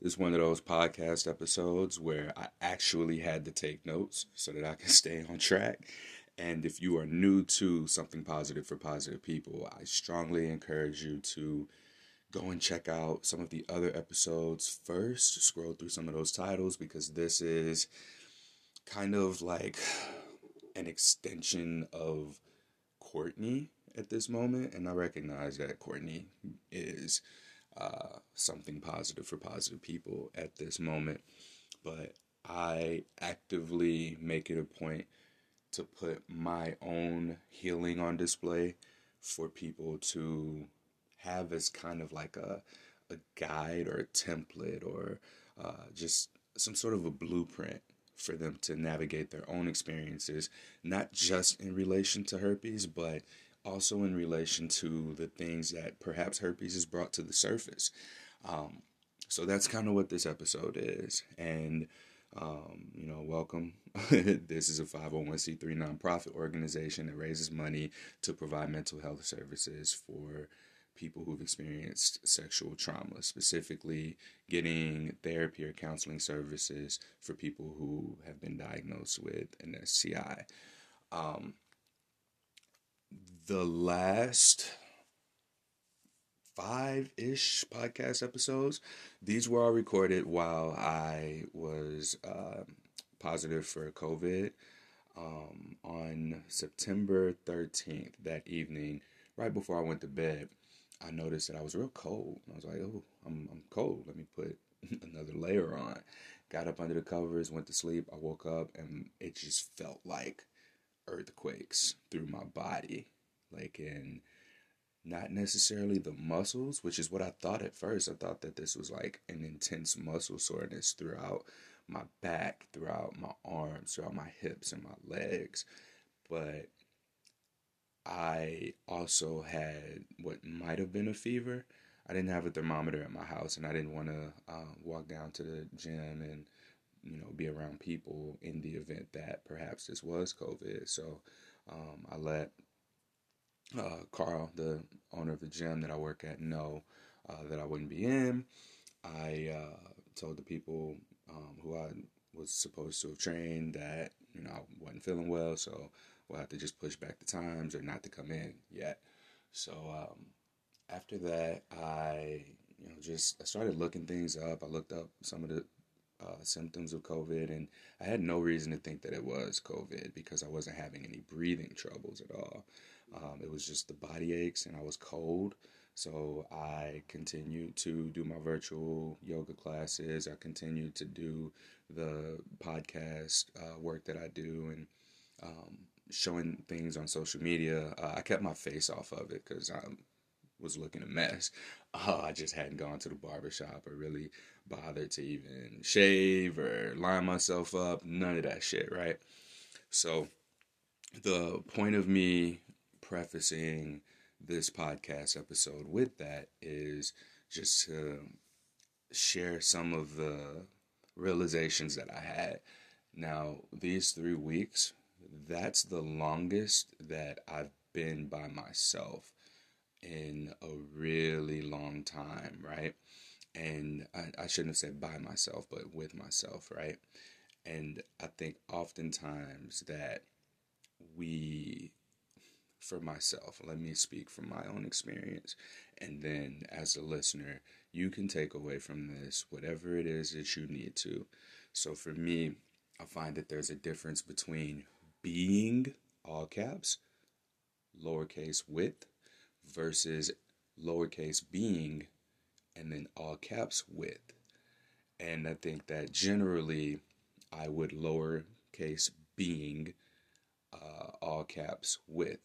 This is one of those podcast episodes where I actually had to take notes so that I can stay on track. And if you are new to something positive for positive people, I strongly encourage you to go and check out some of the other episodes first. Scroll through some of those titles because this is kind of like an extension of Courtney at this moment. And I recognize that Courtney is uh, something positive for positive people at this moment. But I actively make it a point to put my own healing on display for people to have as kind of like a, a guide or a template or uh, just some sort of a blueprint for them to navigate their own experiences, not just in relation to herpes, but also in relation to the things that perhaps herpes has brought to the surface. Um, so that's kind of what this episode is. And, um, you know, welcome. this is a 501c3 nonprofit organization that raises money to provide mental health services for people who've experienced sexual trauma, specifically getting therapy or counseling services for people who have been diagnosed with an STI. Um, the last five ish podcast episodes, these were all recorded while I was uh, positive for COVID. Um, on September 13th, that evening, right before I went to bed, I noticed that I was real cold. I was like, oh, I'm, I'm cold. Let me put another layer on. Got up under the covers, went to sleep. I woke up and it just felt like earthquakes through my body like in not necessarily the muscles, which is what I thought at first. I thought that this was like an intense muscle soreness throughout my back, throughout my arms, throughout my hips and my legs. But I also had what might have been a fever. I didn't have a thermometer at my house, and I didn't want to uh, walk down to the gym and you know be around people in the event that perhaps this was COVID. So um, I let uh, Carl, the owner of the gym that I work at, know uh, that I wouldn't be in. I uh, told the people um, who I was supposed to have trained that you know I wasn't feeling well, so we'll have to just push back the times or not to come in yet. So um, after that, I you know just I started looking things up. I looked up some of the uh, symptoms of COVID, and I had no reason to think that it was COVID because I wasn't having any breathing troubles at all. Um, it was just the body aches, and I was cold. So I continued to do my virtual yoga classes. I continued to do the podcast uh, work that I do and um, showing things on social media. Uh, I kept my face off of it because I was looking a mess. Uh, I just hadn't gone to the barbershop or really bothered to even shave or line myself up. None of that shit, right? So the point of me prefacing this podcast episode with that is just to share some of the realizations that I had. Now, these three weeks, that's the longest that I've been by myself in a really long time, right? And I, I shouldn't have said by myself, but with myself, right? And I think oftentimes that we for myself. Let me speak from my own experience. And then, as a listener, you can take away from this whatever it is that you need to. So, for me, I find that there's a difference between being, all caps, lowercase with, versus lowercase being, and then all caps with. And I think that generally I would lowercase being, uh, all caps with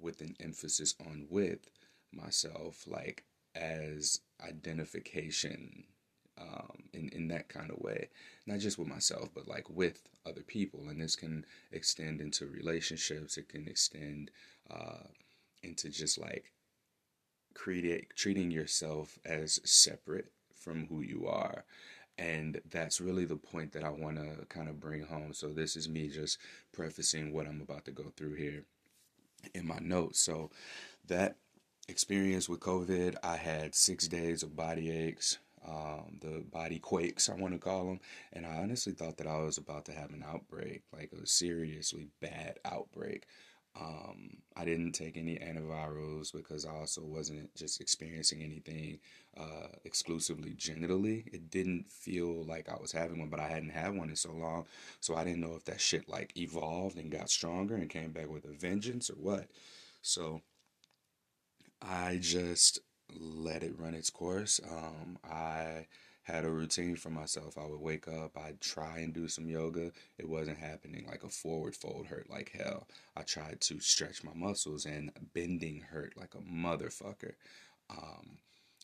with an emphasis on with myself, like as identification um, in, in that kind of way. Not just with myself, but like with other people. And this can extend into relationships, it can extend uh, into just like create, treating yourself as separate from who you are. And that's really the point that I want to kind of bring home. So, this is me just prefacing what I'm about to go through here in my notes. So that experience with COVID, I had six days of body aches. um, the body quakes, I want to call them. And I honestly thought that I was about to have an outbreak, like a seriously bad outbreak. Um, I didn't take any antivirals because I also wasn't just experiencing anything uh, exclusively genitally. It didn't feel like I was having one, but I hadn't had one in so long, so I didn't know if that shit like evolved and got stronger and came back with a vengeance or what. So I just let it run its course. Um, I had a routine for myself. I would wake up, I'd try and do some yoga. It wasn't happening. Like a forward fold hurt like hell. I tried to stretch my muscles and bending hurt like a motherfucker. Um,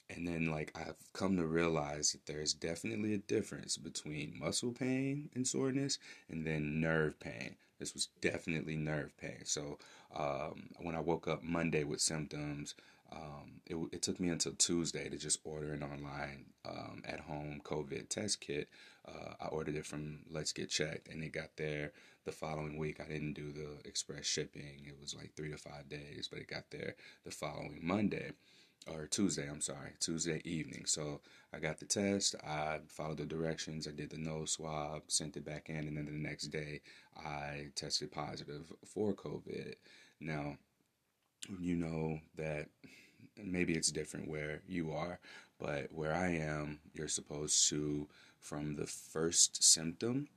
and then, like, I've come to realize that there's definitely a difference between muscle pain and soreness and then nerve pain. This was definitely nerve pain. So, um, when I woke up Monday with symptoms, um, it, it took me until Tuesday to just order an online um, at home COVID test kit. Uh, I ordered it from Let's Get Checked and it got there the following week. I didn't do the express shipping, it was like three to five days, but it got there the following Monday or Tuesday, I'm sorry, Tuesday evening. So I got the test, I followed the directions, I did the nose swab, sent it back in, and then the next day I tested positive for COVID. Now, you know that maybe it's different where you are, but where I am, you're supposed to, from the first symptom,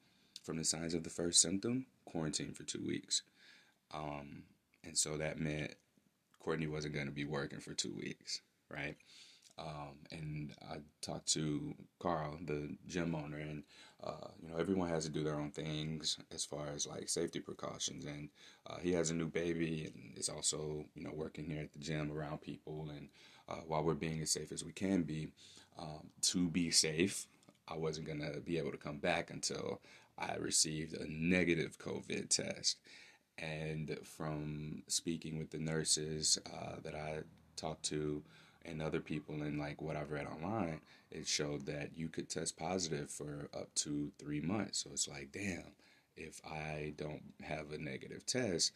from the signs of the first symptom, quarantine for two weeks. Um, and so that meant Courtney wasn't going to be working for two weeks, right? Um, and I talked to Carl, the gym owner, and uh, you know everyone has to do their own things as far as like safety precautions. And uh, he has a new baby, and is also you know working here at the gym around people. And uh, while we're being as safe as we can be, um, to be safe, I wasn't gonna be able to come back until I received a negative COVID test. And from speaking with the nurses uh, that I talked to and other people and like what I've read online, it showed that you could test positive for up to three months. So it's like, damn, if I don't have a negative test,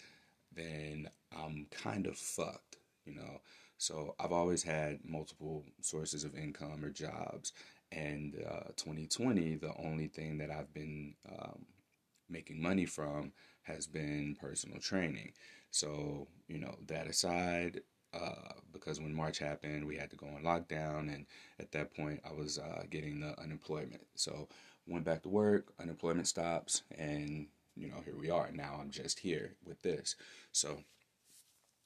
then I'm kind of fucked, you know. So I've always had multiple sources of income or jobs, and uh, 2020, the only thing that I've been um, making money from has been personal training. So you know that aside, uh, because when March happened, we had to go on lockdown, and at that point, I was uh, getting the unemployment. So went back to work, unemployment stops, and you know here we are. Now I'm just here with this. So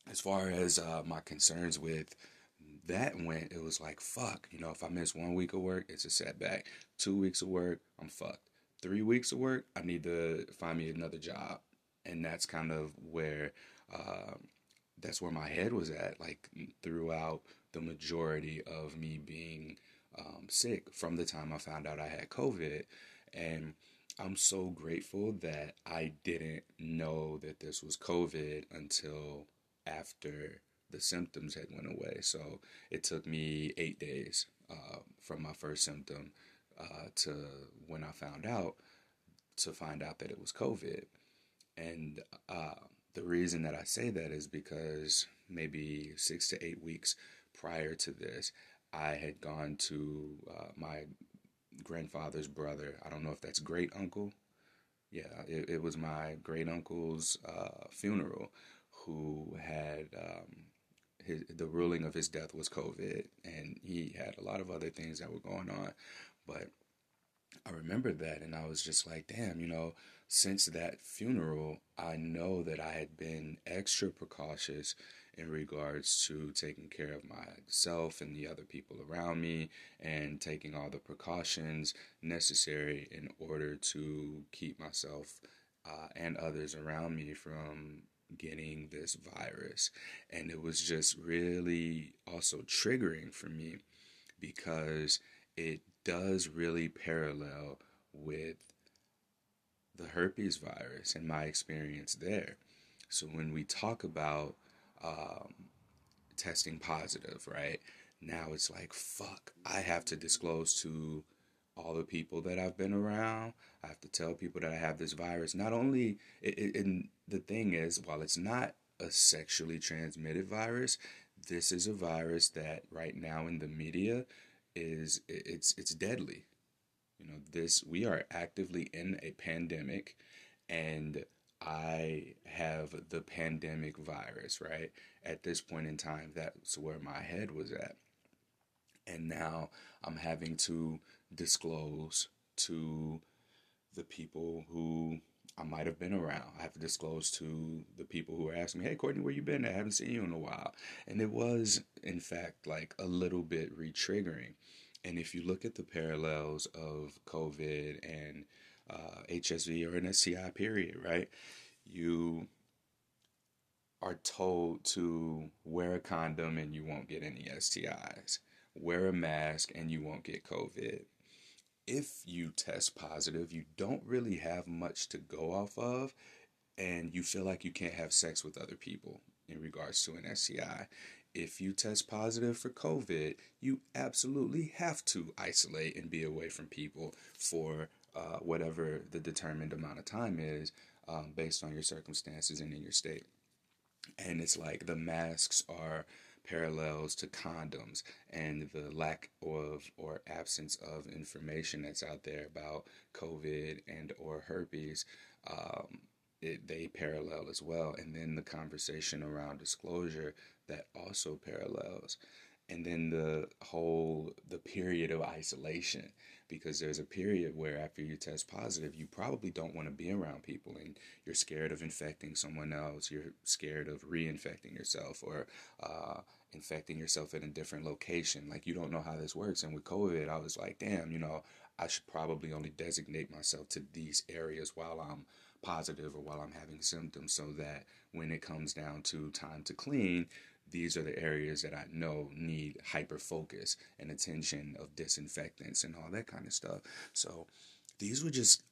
as far as uh, my concerns with that went, it was like fuck. You know, if I miss one week of work, it's a setback. Two weeks of work, I'm fucked. Three weeks of work, I need to find me another job, and that's kind of where. Um, that's where my head was at, like throughout the majority of me being um, sick from the time I found out I had COVID. And I'm so grateful that I didn't know that this was COVID until after the symptoms had went away. So it took me eight days uh, from my first symptom uh, to when I found out to find out that it was COVID. And uh, the reason that I say that is because maybe six to eight weeks prior to this, I had gone to uh, my grandfather's brother. I don't know if that's great uncle. Yeah, it, it was my great uncle's uh, funeral, who had um, his, the ruling of his death was COVID, and he had a lot of other things that were going on. But I remember that, and I was just like, damn, you know, since that funeral, I know that I had been extra precautious in regards to taking care of myself and the other people around me and taking all the precautions necessary in order to keep myself uh, and others around me from getting this virus. And it was just really also triggering for me because it does really parallel with the herpes virus and my experience there. So when we talk about um, testing positive, right? Now it's like, fuck, I have to disclose to all the people that I've been around. I have to tell people that I have this virus. Not only, it, it, and the thing is, while it's not a sexually transmitted virus, this is a virus that right now in the media is it's it's deadly. You know, this we are actively in a pandemic and I have the pandemic virus, right? At this point in time, that's where my head was at. And now I'm having to disclose to the people who I might have been around. I have to disclose to the people who are asking me, "Hey, Courtney, where you been? I haven't seen you in a while." And it was, in fact, like a little bit re-triggering. And if you look at the parallels of COVID and uh, HSV or an STI period, right? You are told to wear a condom and you won't get any STIs. Wear a mask and you won't get COVID if you test positive, you don't really have much to go off of, and you feel like you can't have sex with other people in regards to an STI. If you test positive for COVID, you absolutely have to isolate and be away from people for uh, whatever the determined amount of time is um, based on your circumstances and in your state. And it's like the masks are parallels to condoms and the lack of or absence of information that's out there about COVID and or herpes. Um, it, they parallel as well, and then the conversation around disclosure that also parallels. And then the whole the period of isolation. Because there's a period where after you test positive you probably don't want to be around people and you're scared of infecting someone else. You're scared of reinfecting yourself or uh, infecting yourself in a different location. Like you don't know how this works. And with covid i was like damn you know i should probably only designate myself to these areas while i'm positive or while i'm having symptoms so that when it comes down to time to clean these are the areas that I know need hyper focus and attention of disinfectants and all that kind of stuff. So these were just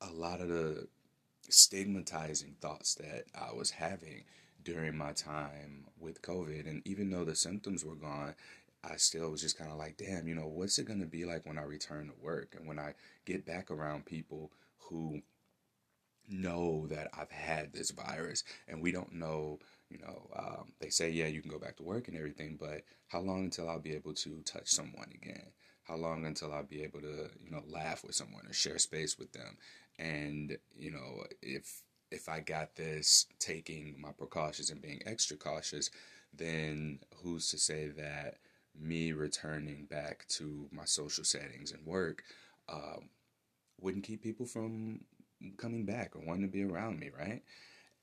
a lot of the stigmatizing thoughts that I was having during my time with COVID. And even though the symptoms were gone, I still was just kind of like, damn, you know, what's it going to be like when I return to work and when I get back around people who know that I've had this virus and we don't know you know, um, they say, yeah, you can go back to work and everything, but how long until I'll be able to touch someone again? How long until I'll be able to, you know, laugh with someone or share space with them? And, you know, if if I got this taking my precautions and being extra cautious, then who's to say that me returning back to my social settings and work um, wouldn't keep people from coming back or wanting to be around me, right?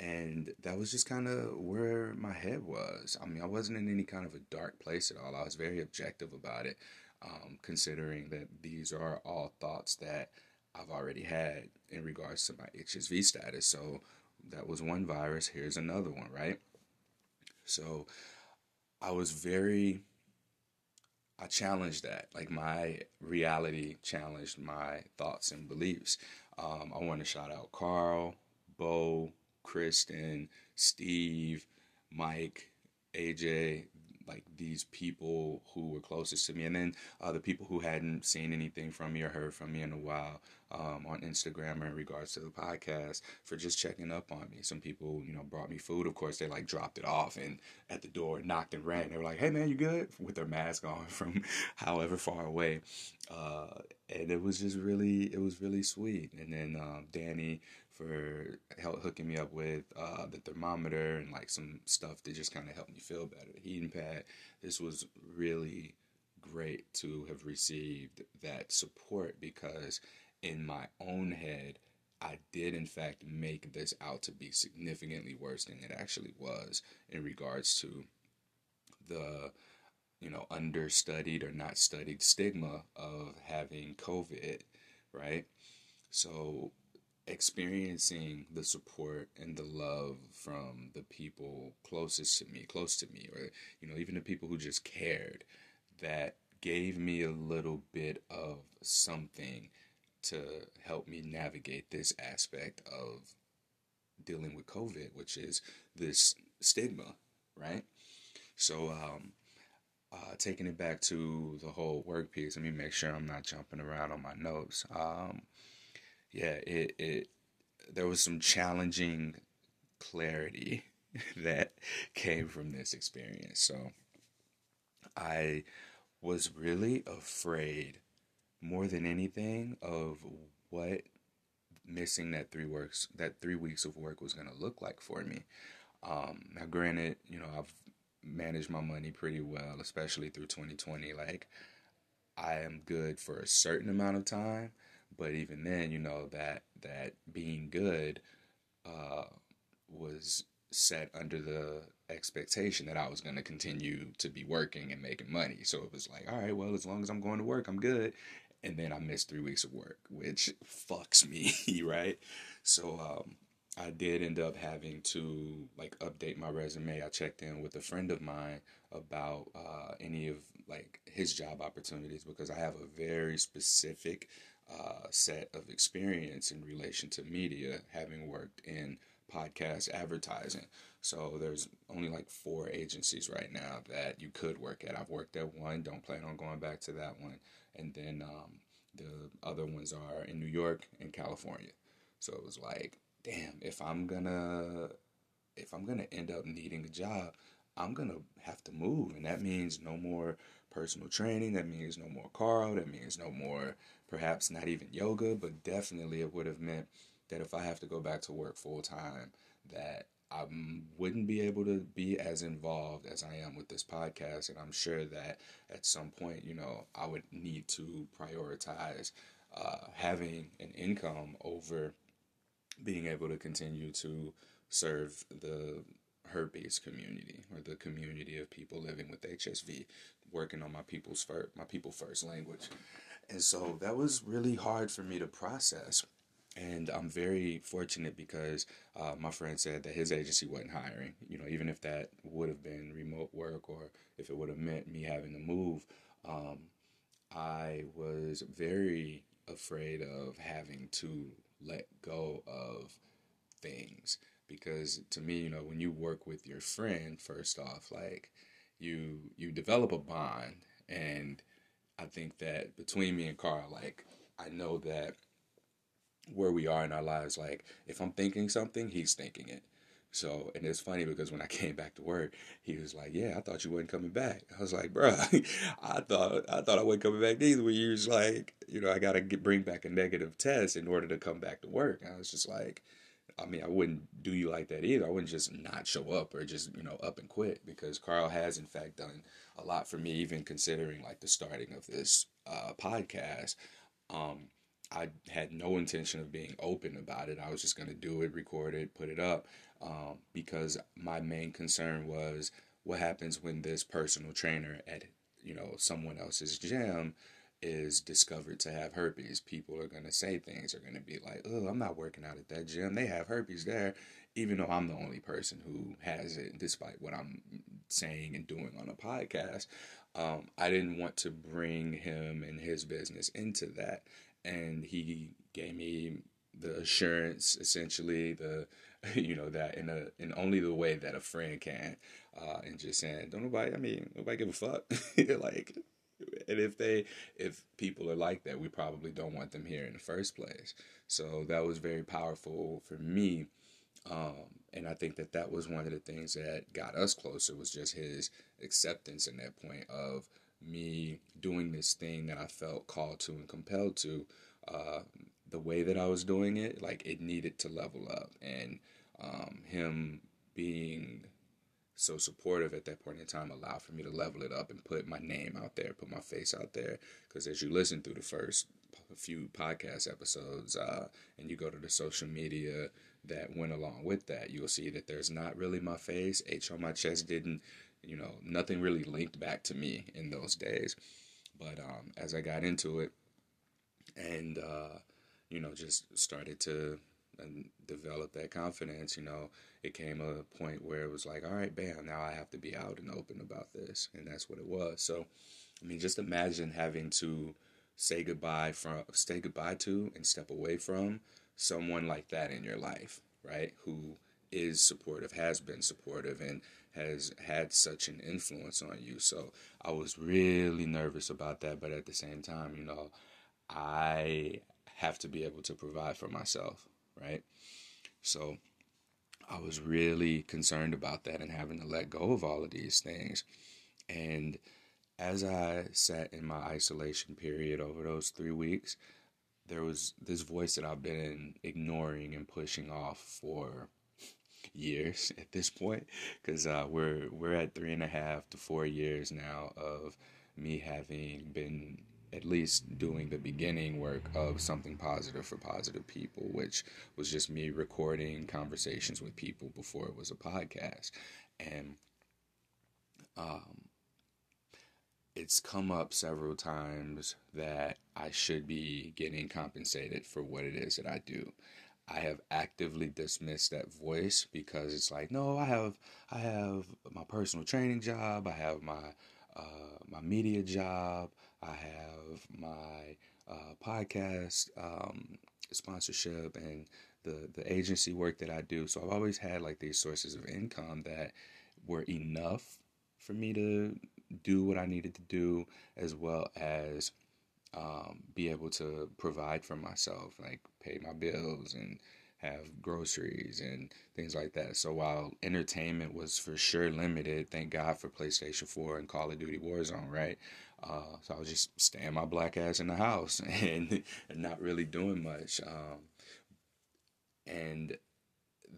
and that was just kind of where my head was. I mean, I wasn't in any kind of a dark place at all. I was very objective about it, um, considering that these are all thoughts that I've already had in regards to my HSV status. So that was one virus. Here's another one, right? So I was very. I challenged that. Like my reality challenged my thoughts and beliefs. Um, I want to shout out Carl, Bo, Kristen, Steve, Mike, AJ, like these people who were closest to me, and then uh, the people who hadn't seen anything from me or heard from me in a while um, on Instagram or in regards to the podcast for just checking up on me. Some people, you know, brought me food. Of course, they like dropped it off and at the door knocked and ran. They were like, "Hey, man, you good?" with their mask on from however far away, uh, and it was just really, it was really sweet. And then um, Danny for help hooking me up with uh, the thermometer and like some stuff that just kind of helped me feel better. Heating pad. This was really great to have received that support because in my own head, I did in fact make this out to be significantly worse than it actually was in regards to the you know understudied or not studied stigma of having COVID, right? So experiencing the support and the love from the people closest to me, close to me, or you know, even the people who just cared, that gave me a little bit of something to help me navigate this aspect of dealing with COVID, which is this stigma, right? So, um, uh, taking it back to the whole work piece, let me make sure I'm not jumping around on my notes. Um, yeah, it, it there was some challenging clarity that came from this experience. So I was really afraid more than anything of what missing that three works that three weeks of work was going to look like for me. Um, now, granted, you know I've managed my money pretty well, especially through 2020. Like I am good for a certain amount of time, but even then, you know that that being good uh, was set under the expectation that I was going to continue to be working and making money. So it was like, all right, well, as long as I'm going to work, I'm good. And then I missed three weeks of work, which fucks me, right? So um, I did end up having to like update my resume. I checked in with a friend of mine about uh, any of like his job opportunities because I have a very specific uh, set of experience in relation to media, having worked in podcast advertising. So there's only like four agencies right now that you could work at. I've worked at one, don't plan on going back to that one. And then um, the other ones are in New York and California. So it was like, damn, if I'm gonna if I'm gonna end up needing a job, I'm gonna have to move. And that means no more personal training, that means no more Carl, that means no more perhaps not even yoga, but definitely it would have meant that if I have to go back to work full time, that I wouldn't be able to be as involved as I am with this podcast. And I'm sure that at some point, you know, I would need to prioritize uh, having an income over being able to continue to serve the herpes community or the community of people living with HSV, working on my people's first, my people first language. And so that was really hard for me to process and I'm very fortunate because uh, my friend said that his agency wasn't hiring. You know, even if that would have been remote work or if it would have meant me having to move, um, I was very afraid of having to let go of things because to me, you know, when you work with your friend, first off, like you you develop a bond, and I think that between me and Carl, like I know that where we are in our lives. Like if I'm thinking something, he's thinking it. So, and it's funny because when I came back to work, he was like, "Yeah, I thought you wasn't coming back." I was like, "Bro, I thought I thought I wasn't coming back either." When you was like, you know, I gotta get, bring back a negative test in order to come back to work. I was just like, I mean, I wouldn't do you like that either. I wouldn't just not show up or just you know up and quit because Carl has in fact done a lot for me, even considering like the starting of this uh, podcast. Um, I had no intention of being open about it. I was just going to do it, record it, put it up, um, because my main concern was what happens when this personal trainer at you know someone else's gym is discovered to have herpes. People are going to say things. Are going to be like, "Oh, I'm not working out at that gym. They have herpes there," even though I'm the only person who has it, despite what I'm saying and doing on a podcast. Um, I didn't want to bring him and his business into that and he gave me the assurance, essentially the you know that in a in only the way that a friend can, uh, and just saying, don't nobody, I mean, nobody give a fuck, like. And if they, if people are like that, we probably don't want them here in the first place. So that was very powerful for me, um, and I think that that was one of the things that got us closer was just his acceptance in that point of me doing this thing that I felt called to and compelled to, uh, the way that I was doing it, like it needed to level up. And um, him being so supportive at that point in time allowed for me to level it up and put my name out there, put my face out there. Because as you listen through the first few podcast episodes uh, and you go to the social media that went along with that, you'll see that there's not really my face. H on my chest didn't you know, nothing really linked back to me in those days. But um, as I got into it and, uh, you know, just started to develop that confidence, you know, it came a point where it was like, all right, bam, now I have to be out and open about this. And that's what it was. So, I mean, just imagine having to say goodbye from, say goodbye to and step away from someone like that in your life, right? Who is supportive, has been supportive, and has had such an influence on you. So I was really nervous about that, but at the same time, you know, I have to be able to provide for myself, right? So I was really concerned about that and having to let go of all of these things. And as I sat in my isolation period over those three weeks, there was this voice that I've been ignoring and pushing off for years at this point because uh, we're we're at three and a half to four years now of me having been at least doing the beginning work of something positive for positive people, which was just me recording conversations with people before it was a podcast. And um, it's come up several times that I should be getting compensated for what it is that I do. I have actively dismissed that voice because it's like, no, I have I have my personal training job, I have my uh, my media job, I have my uh, podcast um, sponsorship and the the agency work that I do. So I've always had like these sources of income that were enough for me to do what I needed to do, as well as um, be able to provide for myself, like pay my bills and have groceries and things like that. So while entertainment was for sure limited, thank God for PlayStation 4 and Call of Duty Warzone, right? Uh, so I was just staying my black ass in the house and, and not really doing much. Um, and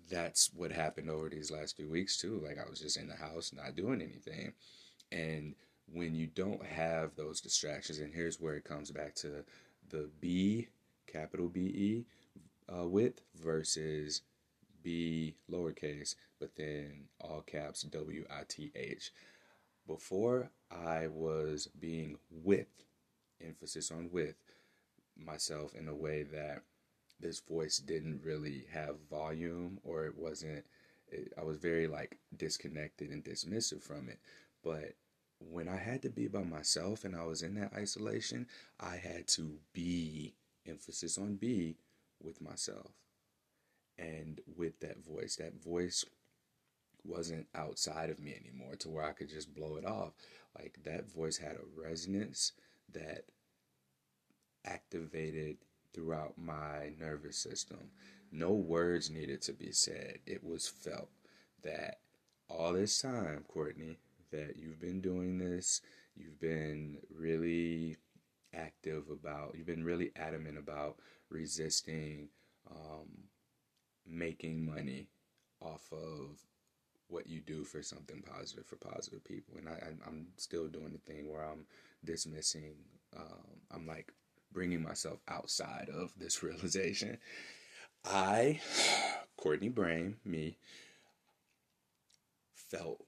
that's what happened over these last few weeks too. Like I was just in the house, not doing anything. And when you don't have those distractions, and here's where it comes back to the B, capital B E, uh, width versus B lowercase, but then all caps W I T H. Before I was being with, emphasis on with, myself in a way that this voice didn't really have volume or it wasn't, it, I was very like disconnected and dismissive from it. But when I had to be by myself and I was in that isolation, I had to be, emphasis on be, with myself and with that voice. That voice wasn't outside of me anymore to where I could just blow it off. Like that voice had a resonance that activated throughout my nervous system. No words needed to be said. It was felt that all this time, Courtney, that you've been doing this, you've been really active about, you've been really adamant about resisting um, making money off of what you do for something positive for positive people. And I, I'm still doing the thing where I'm dismissing, um, I'm like bringing myself outside of this realization. I, Courtney Brame, me, felt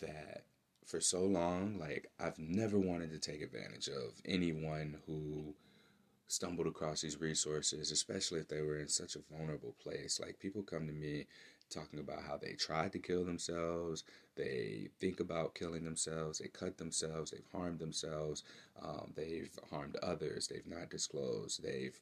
that for so long, like I've never wanted to take advantage of anyone who stumbled across these resources, especially if they were in such a vulnerable place. Like people come to me talking about how they tried to kill themselves, they think about killing themselves, they cut themselves, they've harmed themselves, um, they've harmed others, they've not disclosed, they've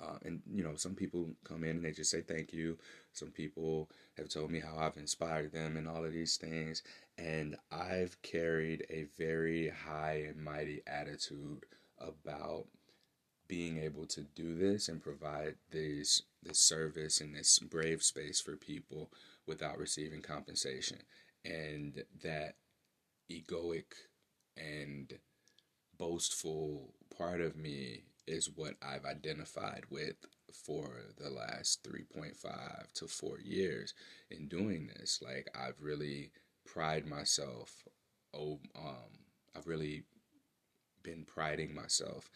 uh, and you know, some people come in and they just say thank you. Some people have told me how I've inspired them and all of these things. And I've carried a very high and mighty attitude about being able to do this and provide this this service and this brave space for people without receiving compensation. And that egoic and boastful part of me is what I've identified with for the last 3.5 to 4 years in doing this. Like I've really pride myself oh um I've really been priding myself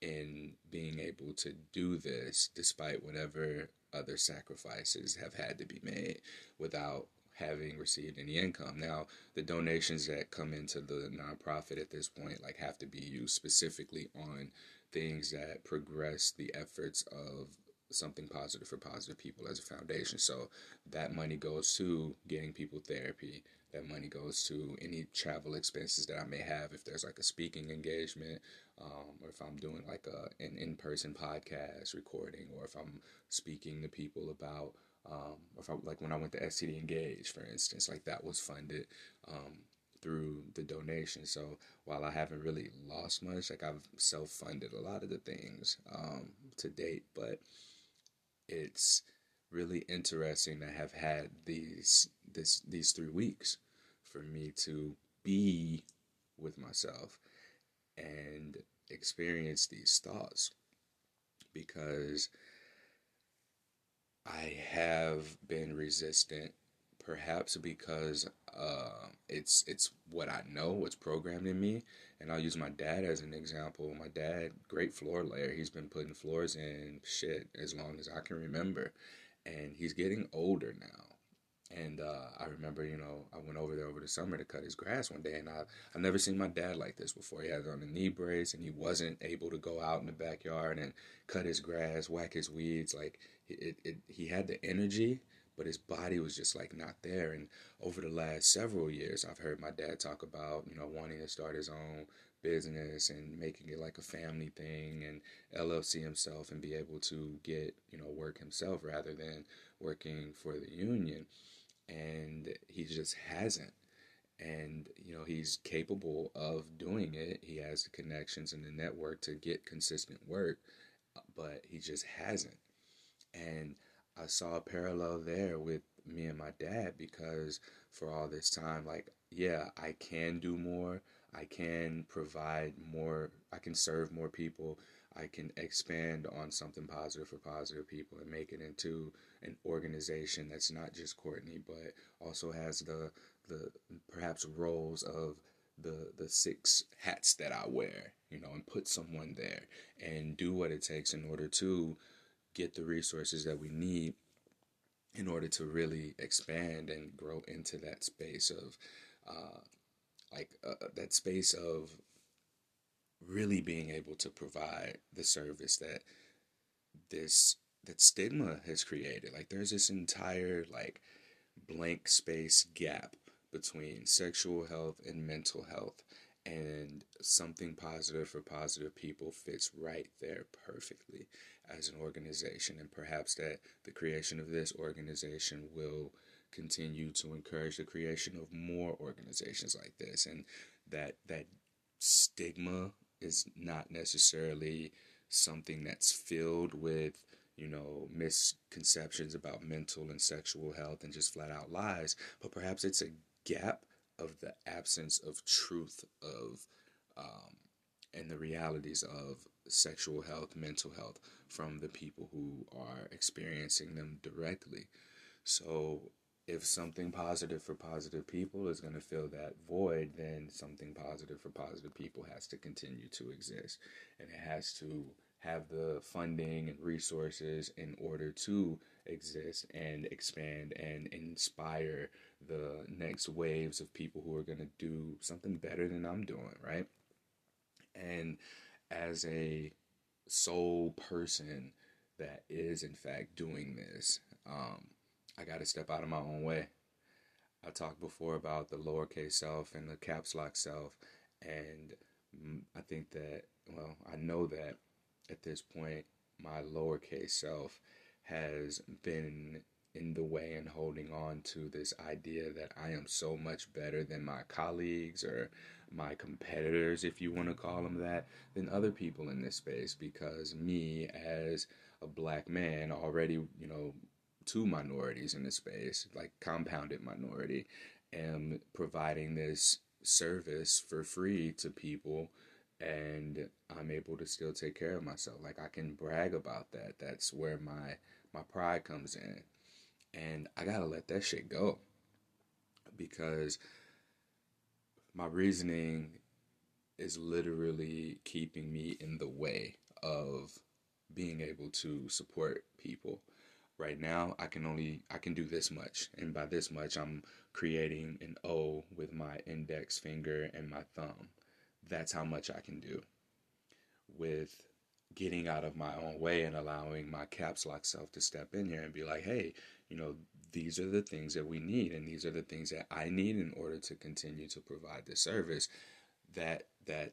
in being able to do this despite whatever other sacrifices have had to be made without having received any income. Now, the donations that come into the nonprofit at this point like have to be used specifically on things that progress the efforts of something positive for positive people as a foundation. So that money goes to getting people therapy. That money goes to any travel expenses that I may have if there's like a speaking engagement, um, or if I'm doing like a an in person podcast recording, or if I'm speaking to people about, um, if I like when I went to STD Engage, for instance, like that was funded. Um, through the donation. So while I haven't really lost much, like I've self funded a lot of the things um, to date, but it's really interesting to have had these this these three weeks for me to be with myself and experience these thoughts because I have been resistant, perhaps because uh, it's it's what I know, what's programmed in me, and I'll use my dad as an example. My dad, great floor layer, he's been putting floors in shit as long as I can remember, and he's getting older now. And uh, I remember, you know, I went over there over the summer to cut his grass one day, and I I've never seen my dad like this before. He had on a knee brace, and he wasn't able to go out in the backyard and cut his grass, whack his weeds. Like it, it, he had the energy, but his body was just like not there. And over the last several years, I've heard my dad talk about, you know, wanting to start his own business and making it like a family thing and LLC himself and be able to get, you know, work himself rather than working for the union and he just hasn't. And you know he's capable of doing it. He has the connections and the network to get consistent work, but he just hasn't. And I saw a parallel there with me and my dad because for all this time, like, yeah, I can do more. I can provide more. I can serve more people. I can expand on something positive for positive people and make it into an organization that's not just Courtney, but also has the the perhaps roles of the the six hats that I wear, you know, and put someone there and do what it takes in order to get the resources that we need in order to really expand and grow into that space of uh, like uh, that space of really being able to provide the service that this that stigma has created. Like there's this entire like blank space gap between sexual health and mental health and something positive for positive people fits right there perfectly as an organization and perhaps that the creation of this organization will continue to encourage the creation of more organizations like this. And that that stigma is not necessarily something that's filled with you know misconceptions about mental and sexual health and just flat out lies but perhaps it's a gap of the absence of truth of um, and the realities of sexual health mental health from the people who are experiencing them directly so if something positive for positive people is going to fill that void, then something positive for positive people has to continue to exist. And it has to have the funding and resources in order to exist and expand and inspire the next waves of people who are going to do something better than I'm doing, right? And as a sole person that is, in fact, doing this, um, I got to step out of my own way. I talked before about the lowercase self and the caps lock self, and I think that, well, I know that at this point, my lowercase self has been in the way and holding on to this idea that I am so much better than my colleagues or my competitors, if you want to call them that, than other people in this space because me as a black man already, you know, two minorities in this space, like compounded minority, am providing this service for free to people and I'm able to still take care of myself. Like I can brag about that. That's where my my pride comes in. And I got to let that shit go. Because my reasoning is literally keeping me in the way of being able to support people right now I can only I can do this much and by this much I'm creating an O with my index finger and my thumb. That's how much I can do with getting out of my own way and allowing my caps lock self to step in here and be like, "Hey, you know, these are the things that we need and these are the things that I need in order to continue to provide the service that that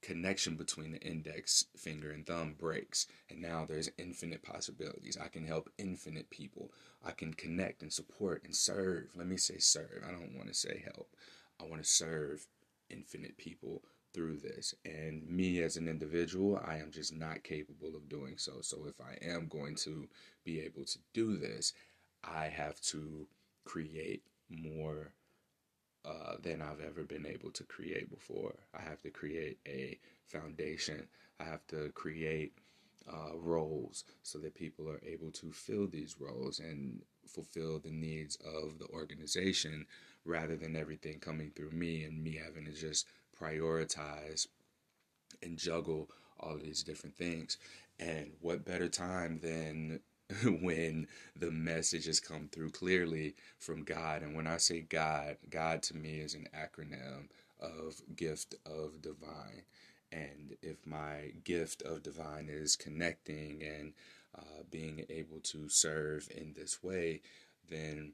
connection between the index finger and thumb breaks and now there's infinite possibilities. I can help infinite people. I can connect and support and serve. Let me say serve. I don't want to say help. I want to serve infinite people through this and me as an individual i am just not capable of doing so so if i am going to be able to do this i have to create more uh, than I've ever been able to create before. I have to create a foundation. I have to create uh, roles so that people are able to fill these roles and fulfill the needs of the organization rather than everything coming through me and me having to just prioritize and juggle all of these different things. And what better time than when the messages come through clearly from God? And when I say God, God to me is an acronym of gift of divine. And if my gift of divine is connecting and uh, being able to serve in this way, then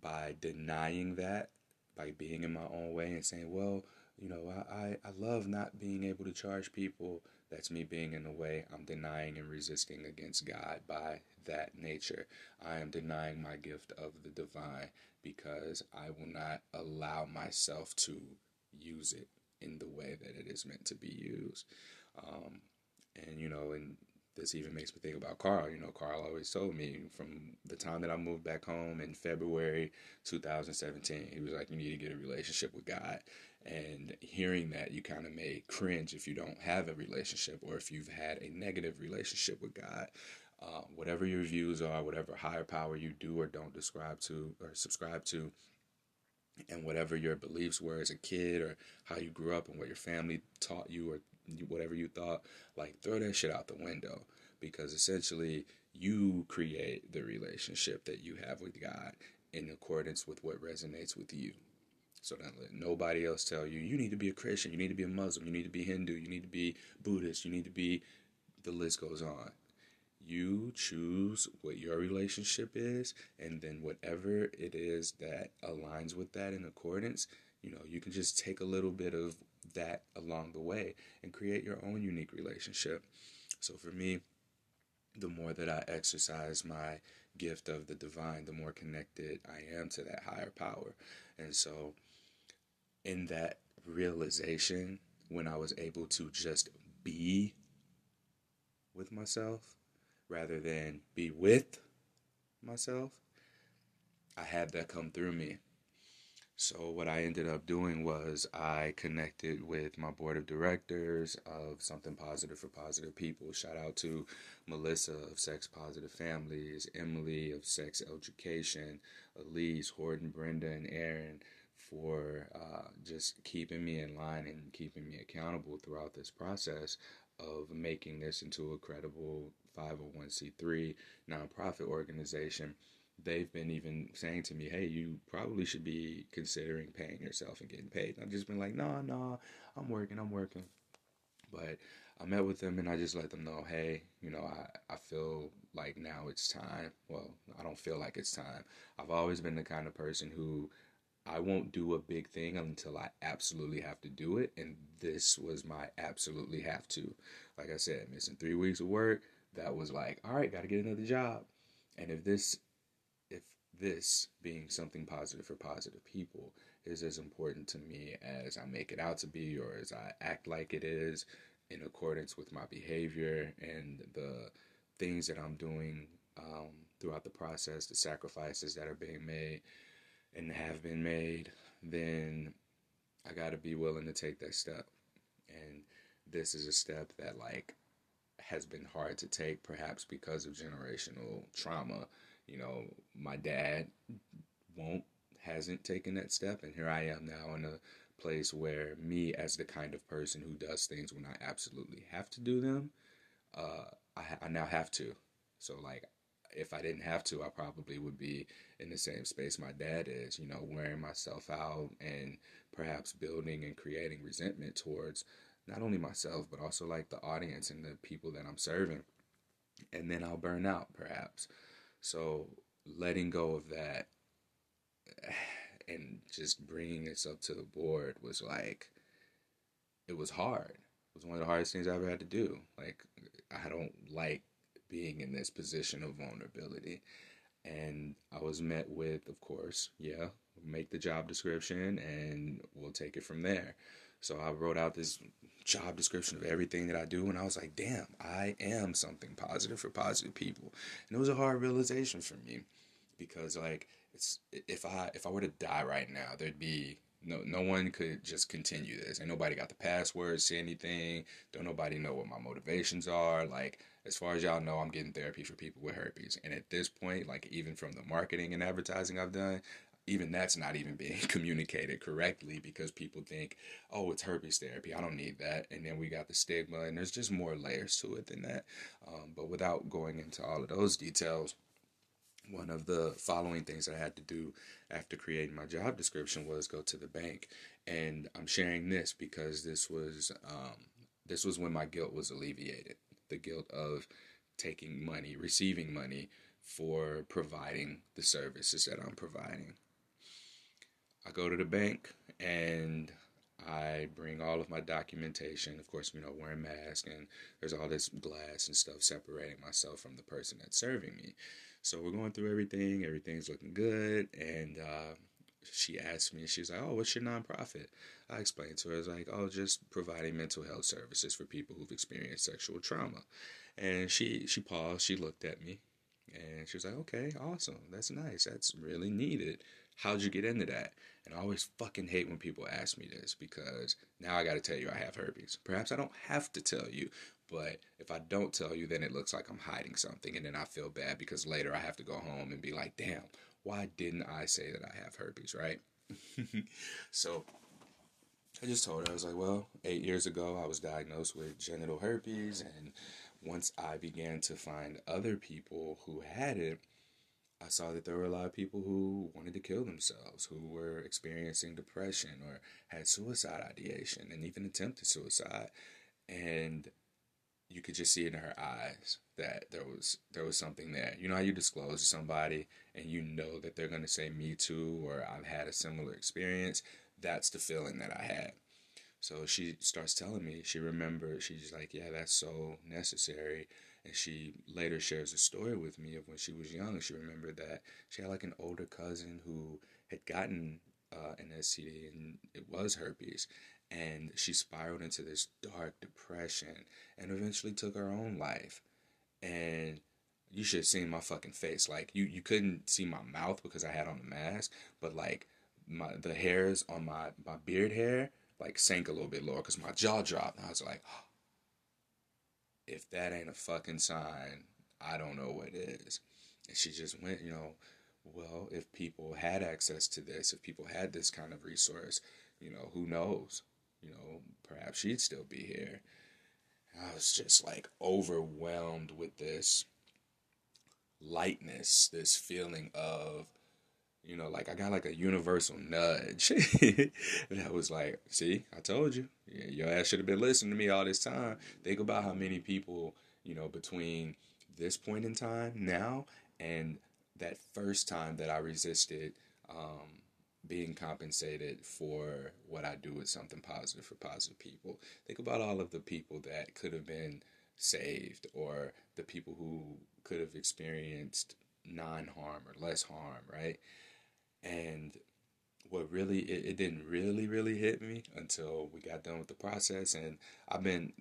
by denying that, by being in my own way and saying, well, you know, I, I, I love not being able to charge people. That's me being in the way. I'm denying and resisting against God by that nature. I am denying my gift of the divine because I will not allow myself to use it in the way that it is meant to be used. Um, and, you know, and this even makes me think about Carl. You know, Carl always told me from the time that I moved back home in February 2017, he was like, You need to get a relationship with God. And hearing that, you kind of may cringe if you don't have a relationship or if you've had a negative relationship with God. Uh, whatever your views are, whatever higher power you do or don't describe to or subscribe to, and whatever your beliefs were as a kid or how you grew up and what your family taught you or whatever you thought, like throw that shit out the window because essentially you create the relationship that you have with God in accordance with what resonates with you. So don't let nobody else tell you, you need to be a Christian, you need to be a Muslim, you need to be Hindu, you need to be Buddhist, you need to be, the list goes on. You choose what your relationship is, and then whatever it is that aligns with that in accordance, you know, you can just take a little bit of that along the way and create your own unique relationship. So for me, the more that I exercise my gift of the divine, the more connected I am to that higher power. And so, in that realization, when I was able to just be with myself rather than be with myself, I had that come through me. So, what I ended up doing was I connected with my board of directors of Something Positive for Positive People. Shout out to Melissa of Sex Positive Families, Emily of Sex Education, Elise, Horton, Brenda, and Aaron for uh, just keeping me in line and keeping me accountable throughout this process of making this into a credible 501c3 nonprofit organization they've been even saying to me, "Hey, you probably should be considering paying yourself and getting paid." And I've just been like, "No, nah, no, nah, I'm working, I'm working." But I met with them and I just let them know, "Hey, you know, I I feel like now it's time." Well, I don't feel like it's time. I've always been the kind of person who I won't do a big thing until I absolutely have to do it, and this was my absolutely have to. Like I said, missing three weeks of work, that was like, all right, got to get another job. And if this if this being something positive for positive people is as important to me as I make it out to be or as I act like it is in accordance with my behavior and the things that I'm doing um, throughout the process, the sacrifices that are being made and have been made, then I got to be willing to take that step. And this is a step that, like, has been hard to take, perhaps because of generational trauma you know, my dad won't, hasn't taken that step. And here I am now in a place where me, as the kind of person who does things when I absolutely have to do them, uh, I, I now have to. So, like, if I didn't have to, I probably would be in the same space my dad is, you know, wearing myself out and perhaps building and creating resentment towards not only myself, but also like the audience and the people that I'm serving. And then I'll burn out, perhaps. So letting go of that and just bringing this up to the board was like, it was hard. It was one of the hardest things I ever had to do. Like, I don't like being in this position of vulnerability. And I was met with, of course, yeah, make the job description and we'll take it from there. So I wrote out this job description of everything that I do, and I was like, damn, I am something positive for positive people. And it was a hard realization for me. because like it's if I if I were to die right now, there'd be no no one could just continue this. And nobody got the passwords to anything. Don't nobody know what my motivations are. Like as far as y'all know, I'm getting therapy for people with herpes. And at this point, like even from the marketing and advertising I've done, even that's not even being communicated correctly because people think, oh, it's herpes therapy. I don't need that. And then we got the stigma, and there's just more layers to it than that. Um, but without going into all of those details, one of the following things that I had to do after creating my job description was go to the bank. And I'm sharing this because this was um, this was when my guilt was alleviated. The guilt of taking money, receiving money for providing the services that I'm providing. I go to the bank and I bring all of my documentation. Of course, you know, wearing mask and there's all this glass and stuff separating myself from the person that's serving me. So we're going through everything. Everything's looking good. And uh, she asked me, she's like, "Oh, what's your nonprofit?" I explained to her, I was like, "Oh, just providing mental health services for people who've experienced sexual trauma." And she she paused. She looked at me, and she was like, "Okay, awesome. That's nice. That's really needed." How'd you get into that? And I always fucking hate when people ask me this because now I got to tell you I have herpes. Perhaps I don't have to tell you, but if I don't tell you, then it looks like I'm hiding something. And then I feel bad because later I have to go home and be like, damn, why didn't I say that I have herpes, right? so I just told her, I was like, well, eight years ago, I was diagnosed with genital herpes. And once I began to find other people who had it, I saw that there were a lot of people who wanted to kill themselves, who were experiencing depression or had suicide ideation and even attempted suicide. And you could just see it in her eyes that there was there was something there. You know how you disclose to somebody and you know that they're gonna say me too or I've had a similar experience. That's the feeling that I had. So she starts telling me she remembers. She's like, "Yeah, that's so necessary." And she later shares a story with me of when she was young. She remembered that she had like an older cousin who had gotten uh, an STD and it was herpes. And she spiraled into this dark depression and eventually took her own life. And you should have seen my fucking face. Like you, you couldn't see my mouth because I had on the mask, but like my the hairs on my my beard hair like sank a little bit lower because my jaw dropped. And I was like, if that ain't a fucking sign, I don't know what is. And she just went, you know, well, if people had access to this, if people had this kind of resource, you know, who knows? You know, perhaps she'd still be here. I was just like overwhelmed with this lightness, this feeling of, you know, like I got like a universal nudge that was like, see, I told you, your ass should have been listening to me all this time. Think about how many people, you know, between this point in time now and that first time that I resisted um, being compensated for what I do with something positive for positive people. Think about all of the people that could have been saved or the people who could have experienced non harm or less harm, right? And what really it, it didn't really really hit me until we got done with the process and I've been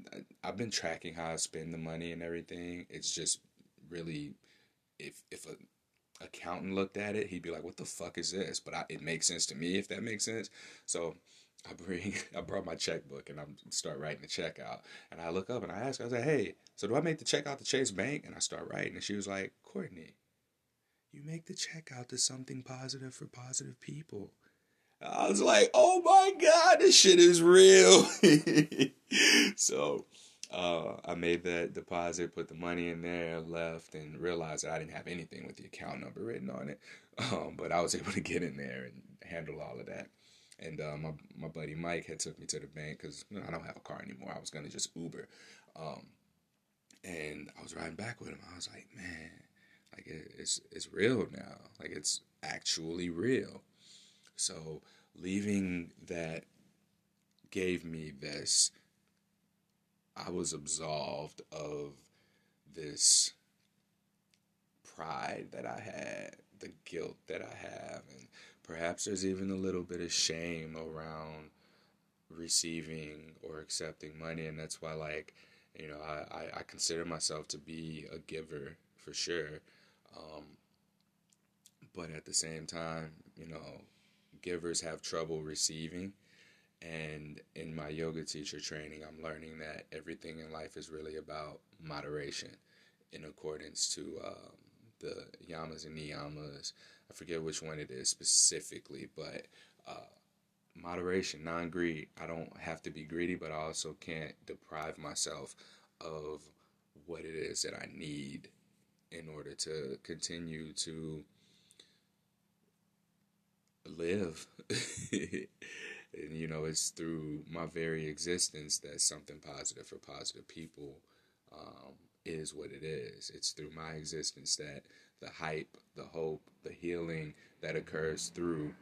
I've been tracking how I spend the money and everything. It's just really if if a accountant looked at it, he'd be like, "What the fuck is this?" But I, it makes sense to me if that makes sense. So I bring I brought my checkbook and I start writing the check out. And I look up and I ask, I was like, "Hey, so do I make the check out to Chase Bank?" And I start writing, and she was like, "Courtney, you make the check out to something positive for positive people." I was like, "Oh my god, this shit is real." so uh, I made that deposit, put the money in there, left, and realized that I didn't have anything with the account number written on it. Um, but I was able to get in there and handle all of that. And uh, my my buddy Mike had took me to the bank because you know, I don't have a car anymore. I was gonna just Uber, um, and I was riding back with him. I was like, man, like it, it's it's real now. Like it's actually real. So leaving that gave me this I was absolved of this pride that I had, the guilt that I have, and perhaps there's even a little bit of shame around receiving or accepting money, and that's why, like, you know, I, I, I consider myself to be a giver for sure. Um, but at the same time, you know, givers have trouble receiving. And in my yoga teacher training, I'm learning that everything in life is really about moderation in accordance to um, the yamas and niyamas. I forget which one it is specifically, but uh, moderation, non greed. I don't have to be greedy, but I also can't deprive myself of what it is that I need in order to continue to live. and you know, it's through my very existence that something positive for positive people um, is what it is. It's through my existence that the hype, the hope, the healing that occurs through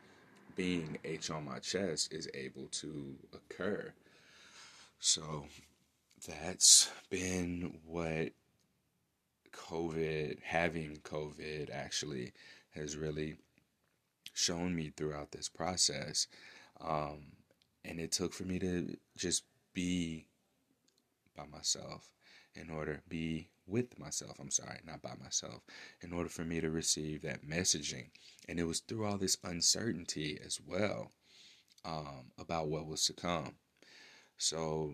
being H on my chest is able to occur. So that's been what COVID, having COVID actually has really shown me throughout this process. Um, and it took for me to just be by myself in order be with myself. I'm sorry, not by myself, in order for me to receive that messaging. And it was through all this uncertainty as well um, about what was to come. So,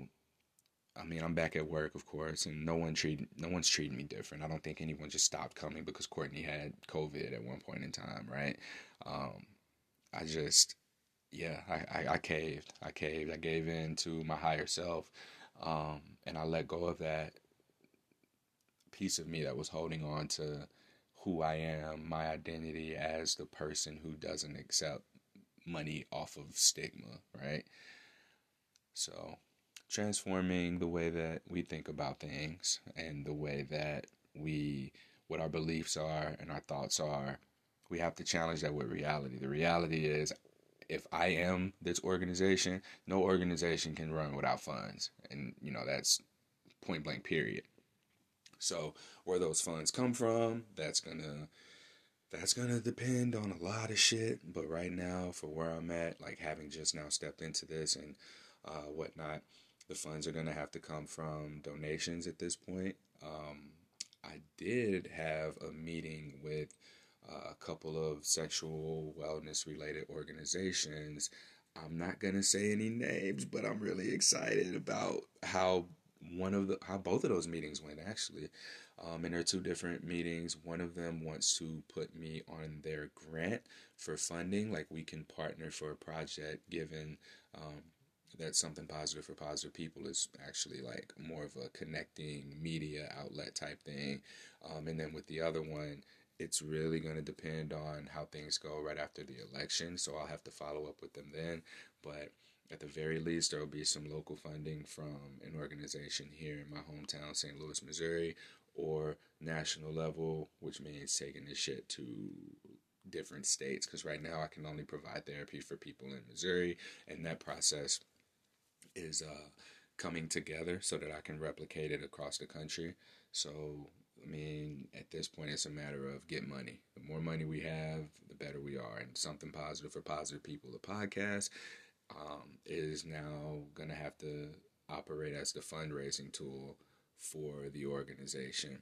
I mean, I'm back at work, of course, and no one treat no one's treating me different. I don't think anyone just stopped coming because Courtney had COVID at one point in time, right? Um, I just, yeah, I, I, I, caved. I caved. I gave in to my higher self, um, and I let go of that piece of me that was holding on to who I am, my identity as the person who doesn't accept money off of stigma, right? So, transforming the way that we think about things and the way that we, what our beliefs are and our thoughts are, we have to challenge that with reality. The reality is, if I am this organization, no organization can run without funds. And, you know, that's point blank, period. So where those funds come from, that's gonna that's gonna depend on a lot of shit. But right now, for where I'm at, like having just now stepped into this and uh, whatnot, the funds are gonna have to come from donations at this point. Um, I did have a meeting with uh, a couple of sexual wellness related organizations. I'm not gonna say any names, but I'm really excited about how one of the how both of those meetings went actually. Um, and there are two different meetings. One of them wants to put me on their grant for funding, like we can partner for a project given um, that something positive for positive people is actually like more of a connecting media outlet type thing. Um, and then with the other one, it's really going to depend on how things go right after the election. So I'll have to follow up with them then. But at the very least, there will be some local funding from an organization here in my hometown, St. Louis, Missouri, or national level, which means taking this shit to different states. Because right now, I can only provide therapy for people in Missouri, and that process is uh, coming together so that I can replicate it across the country. So, I mean, at this point, it's a matter of get money. The more money we have, the better we are. And something positive for positive people, the podcast um, is now going to have to operate as the fundraising tool for the organization.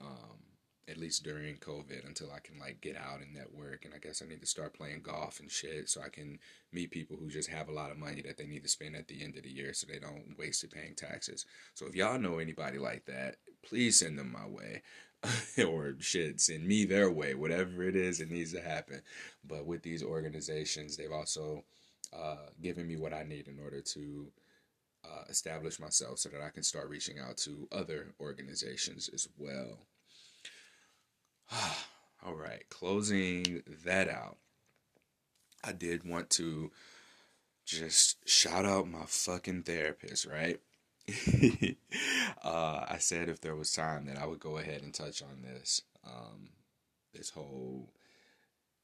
Um, at least during COVID until I can like get out and network. And I guess I need to start playing golf and shit so I can meet people who just have a lot of money that they need to spend at the end of the year so they don't waste it paying taxes. So if y'all know anybody like that, please send them my way. or shit, send me their way, whatever it is it needs to happen. But with these organizations, they've also uh, giving me what I need in order to uh, establish myself so that I can start reaching out to other organizations as well. All right, closing that out. I did want to just shout out my fucking therapist, right? uh, I said if there was time that I would go ahead and touch on this. Um, this whole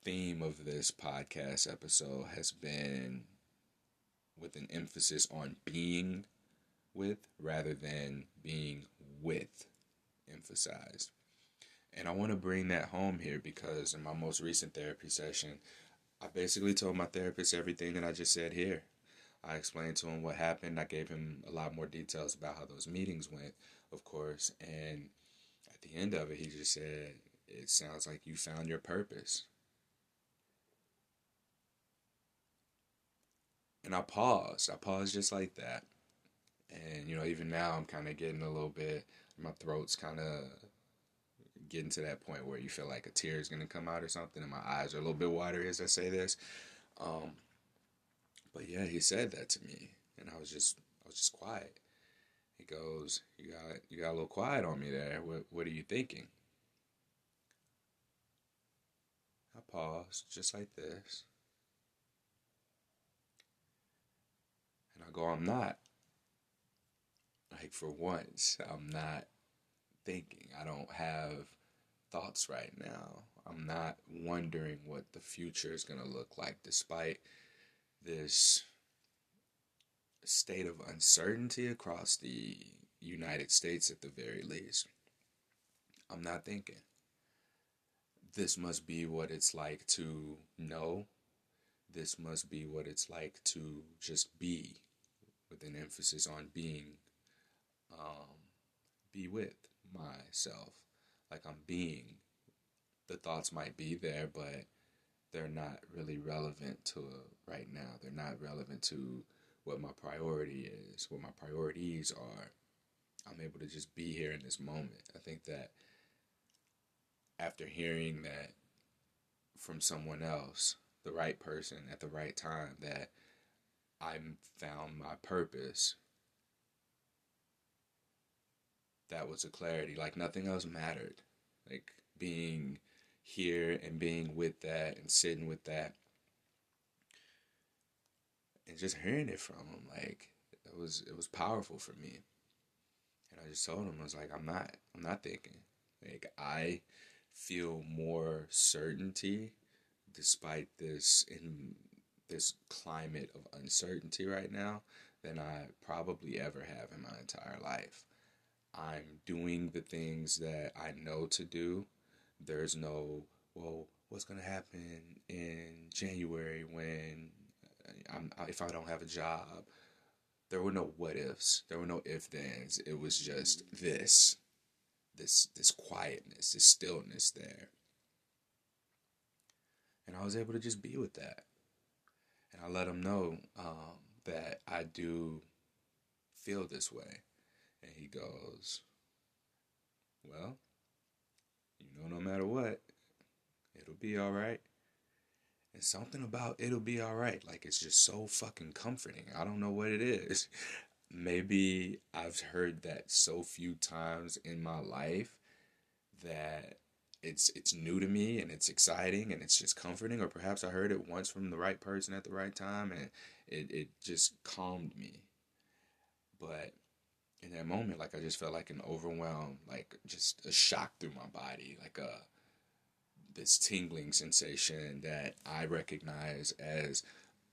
theme of this podcast episode has been with an emphasis on being with rather than being with emphasized. And I want to bring that home here because in my most recent therapy session, I basically told my therapist everything that I just said here. I explained to him what happened. I gave him a lot more details about how those meetings went, of course. And at the end of it, he just said, It sounds like you found your purpose. And I paused. I paused just like that. And, you know, even now I'm kind of getting a little bit, my throat's kind of getting to that point where you feel like a tear is going to come out or something, and my eyes are a little bit watery as I say this. Um, but yeah, he said that to me, and I was just, I was just quiet. He goes, "You got, you got a little quiet on me there. What, what are you thinking?" I pause just like this. And I go, I'm not. Like, for once, I'm not thinking. I don't have thoughts right now. I'm not wondering what the future is going to look like despite this state of uncertainty across the United States at the very least. I'm not thinking this must be what it's like to know. This must be what it's like to just be, with an emphasis on being, um, be with myself. Like I'm being. The thoughts might be there, but they're not really relevant to right now. They're not relevant to what my priority is, what my priorities are. I'm able to just be here in this moment. I think that after hearing that from someone else, the right person at the right time, that I found my purpose. That was a clarity. Like nothing else mattered. Like being here and being with that and sitting with that and just hearing it from him like it was it was powerful for me and i just told him i was like i'm not i'm not thinking like i feel more certainty despite this in this climate of uncertainty right now than I probably ever have in my entire life. I'm doing the things that I know to do. There's no, well, what's going to happen in January when I'm if I don't have a job? There were no what ifs. There were no if thens. It was just this this this quietness, this stillness there. And I was able to just be with that. And I let him know um, that I do feel this way. And he goes, Well, you know, no matter what, it'll be all right. And something about it'll be all right. Like, it's just so fucking comforting. I don't know what it is maybe I've heard that so few times in my life that it's it's new to me and it's exciting and it's just comforting or perhaps I heard it once from the right person at the right time and it, it just calmed me. But in that moment like I just felt like an overwhelm, like just a shock through my body, like a this tingling sensation that I recognize as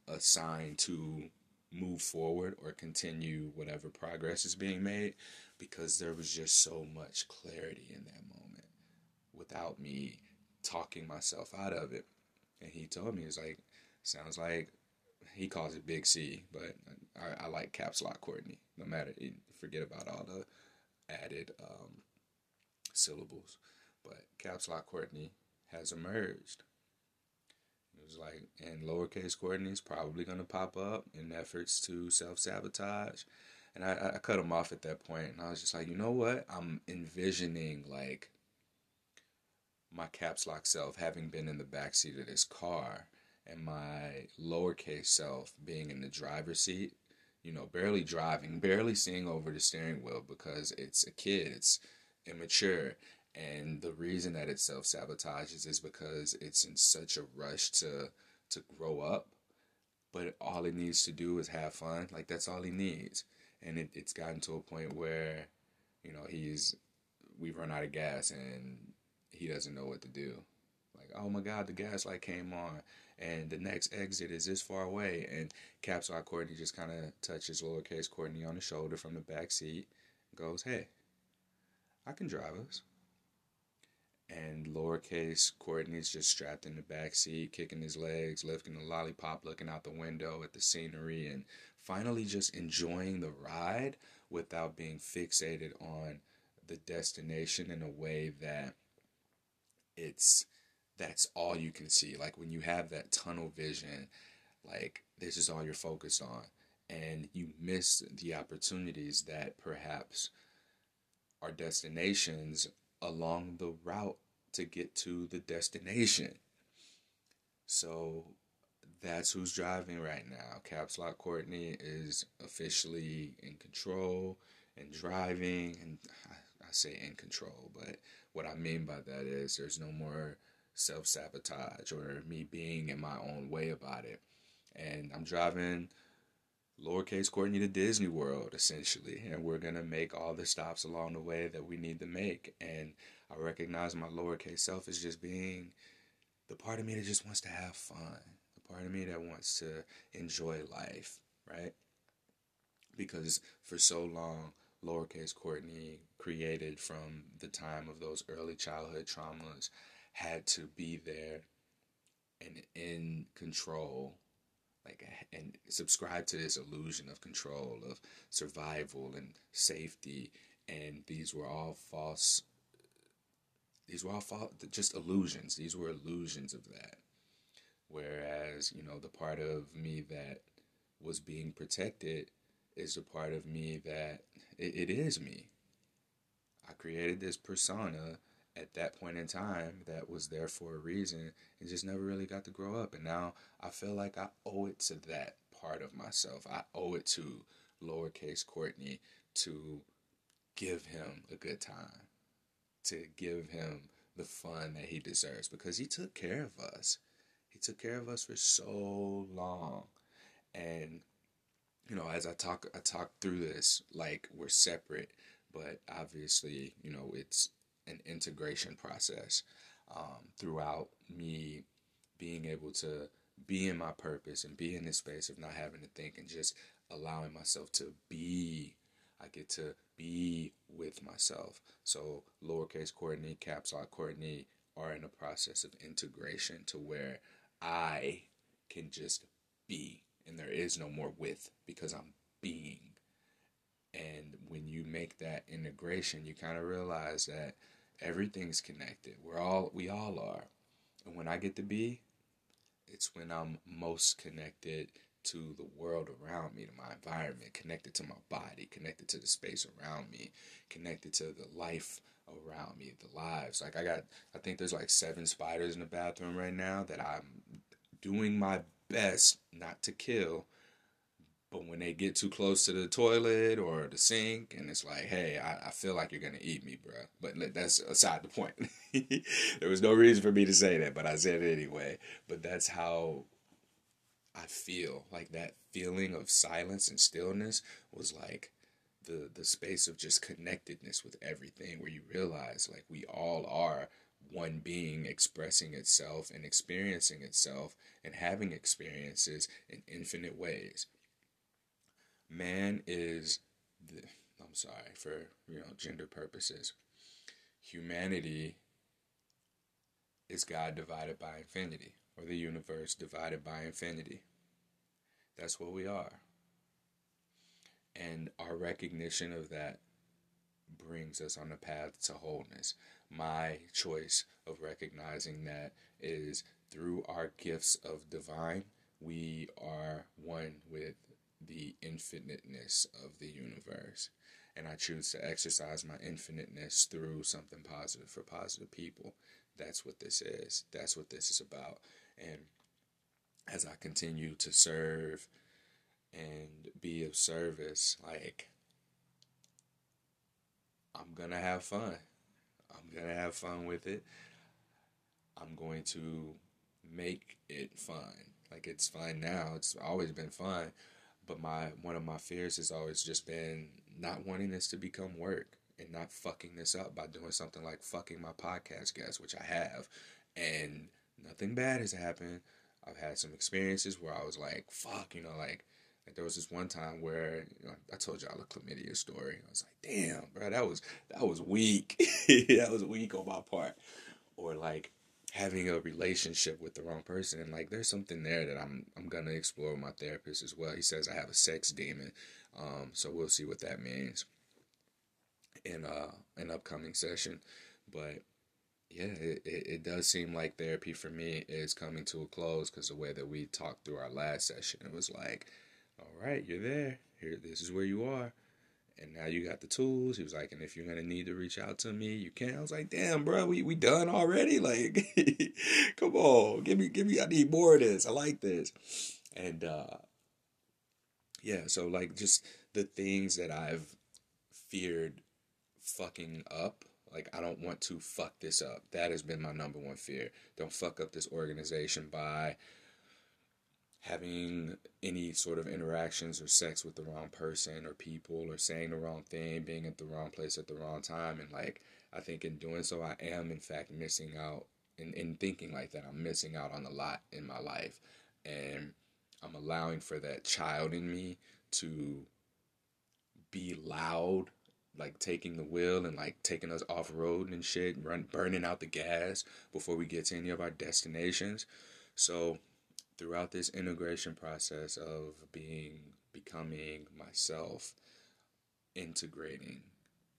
a sign to move forward or continue whatever progress is being made because there was just so much clarity in that moment without me talking myself out of it. And he told me, it's like, sounds like he calls it Big C, but I, I like caps lock Courtney. No matter, forget about all the added um, syllables. But caps lock Courtney has emerged It was like, and lowercase Courtney is probably going to pop up in efforts to self sabotage. And I, I cut him off at that point, and I was just like, you know what? I'm envisioning like my caps lock self having been in the backseat of this car, and my lowercase self being in the driver's seat. You know, barely driving, barely seeing over the steering wheel because it's a kid, it's immature, and the reason that it self sabotages is because it's in such a rush to to grow up but all it needs to do is have fun. Like that's all he needs. And it, it's gotten to a point where you know he's we've run out of gas and he doesn't know what to do. Like oh my god the gas light came on and the next exit is this far away and caps lock courtney just kind of touches lowercase courtney on the shoulder from the back seat goes hey i can drive us. And lowercase Courtney's just strapped in the back seat, kicking his legs, lifting the lollipop, looking out the window at the scenery, and finally just enjoying the ride without being fixated on the destination in a way that it's that's all you can see. Like when you have that tunnel vision, like this is all you're focused on and you miss the opportunities that perhaps are destinations along the route to get to the destination. So that's who's driving right now. Caps Lock Courtney is officially in control and driving, and I, say in control, but what I mean by that is there's no more self sabotage or me being in my own way about it. And I'm driving lowercase Courtney to Disney World, essentially. And we're to make all the stops along the way that we need to make. And I recognize my lowercase self as just being the part of me that just wants to have fun, the part of me that wants to enjoy life, right? Because for so long, lowercase Courtney, created from the time of those early childhood traumas, had to be there and in control like and subscribe to this illusion of control of survival and safety. And these were all false these were all false just illusions. These were illusions of that. Whereas you know the part of me that was being protected is the part of me that it, it is me. I created this persona at that point in time that was there for a reason and just never really got to grow up. And now I feel like I owe it to that part of myself. I owe it to lowercase Courtney to give him a good time, to give him the fun that he deserves because he took care of us. He took care of us for so long. And you know, as I talk I talk through this like we're separate, but obviously, you know, it's an integration process um, throughout me being able to be in my purpose and be in this space of not having to think and just allowing myself to be. I get to be with myself. So lowercase Courtney, caps lock Courtney are in a process of integration to where I can just be and there is no more with because I'm being. And when you make that integration, you kind of realize that everything's connected. We're all we all are. And when I get to be, it's when I'm most connected to the world around me, to my environment, connected to my body, connected to the space around me, connected to the life around me, the lives. Like I got I think there's like seven spiders in the bathroom right now that I'm doing my best not to kill but when they get too close to the toilet or the sink, and it's like, hey, I, I feel like you're gonna eat me, bro. But that's aside the point. there was no reason for me to say that, but I said it anyway. But that's how I feel. Like that feeling of silence and stillness was like the the space of just connectedness with everything, where you realize like we all are one being expressing itself and experiencing itself and having experiences in infinite ways man is the, I'm sorry for you know gender purposes. Humanity is God divided by infinity, or the universe divided by infinity. That's what we are. And our recognition of that brings us on the path to wholeness. My choice of recognizing that is through our gifts of divine, we are one with the infiniteness of the universe. And I choose to exercise my infiniteness through something positive for positive people. That's what this is. That's what this is about. And as I continue to serve and be of service, like, I'm going to have fun. I'm going to have fun with it. I'm going to make it fun. Like, it's fun now. It's always been fun but my one of my fears has always just been not wanting this to become work and not fucking this up by doing something like fucking my podcast guests, which I have. And nothing bad has happened. I've had some experiences where I was like, fuck, you know, like, like there was this one time where you know, I told y'all a chlamydia story. I was like, damn, bro, that was that was weak. that was weak on my part. Or like having a relationship with the wrong person and like there's something there that I'm I'm gonna explore with my therapist as well. He says I have a sex demon, um, so we'll see what that means in uh an upcoming session. But yeah, it, it, it does seem like therapy for me is coming to a close because the way that we talked through our last session, it was like, all right, you're there. Here, this is where you are. And now you got the tools. He was like, and if you're gonna need to reach out to me, you can. I was like, damn, bro, we, we done already. Like, come on, give me, give me. I need more of this. I like this. And uh, yeah, so like just the things that I've feared fucking up like, I don't want to fuck this up. That has been my number one fear. Don't fuck up this organization by having any sort of interactions or sex with the wrong person or people or saying the wrong thing, being at the wrong place at the wrong time. And, like, I think in doing so, I am, in fact, missing out. In, in thinking like that, I'm missing out on a lot in my life. And I'm allowing for that child in me to be loud like taking the wheel and like taking us off road and shit, run burning out the gas before we get to any of our destinations. So throughout this integration process of being becoming myself, integrating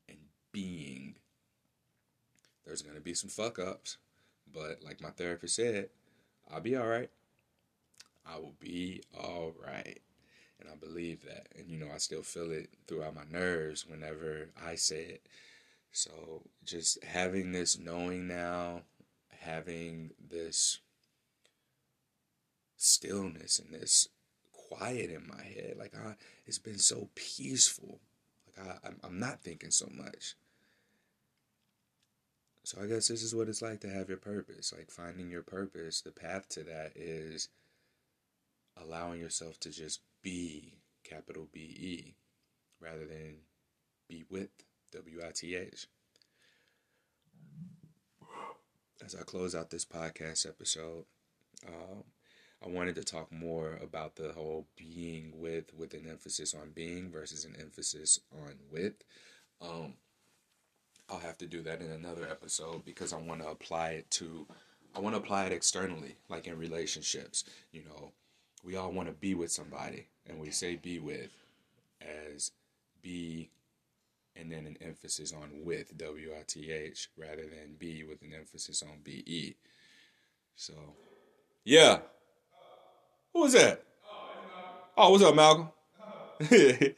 and being, there's gonna be some fuck ups. But like my therapist said, I'll be alright. I will be alright. And I believe that. And, you know, I still feel it throughout my nerves whenever I say it. So just having this knowing now, having this stillness and this quiet in my head, like I, it's been so peaceful. Like I, I'm, not thinking so much. So I guess this is what it's like to have your purpose. Like finding your purpose, the path to that is allowing yourself to just be, capital B E, rather than be with, W I T H. As I close out this podcast episode, um, I wanted to talk more about the whole being with, with an emphasis on being versus an emphasis on with. Um, I'll have to do that in another episode because I want to apply it to, I want to apply it externally, like in relationships. You know, we all want to be with somebody, and we say be with as be and then an emphasis on with W I T H rather than be with an emphasis on B E. So, yeah. Who was that? Oh, what's up, Malcolm?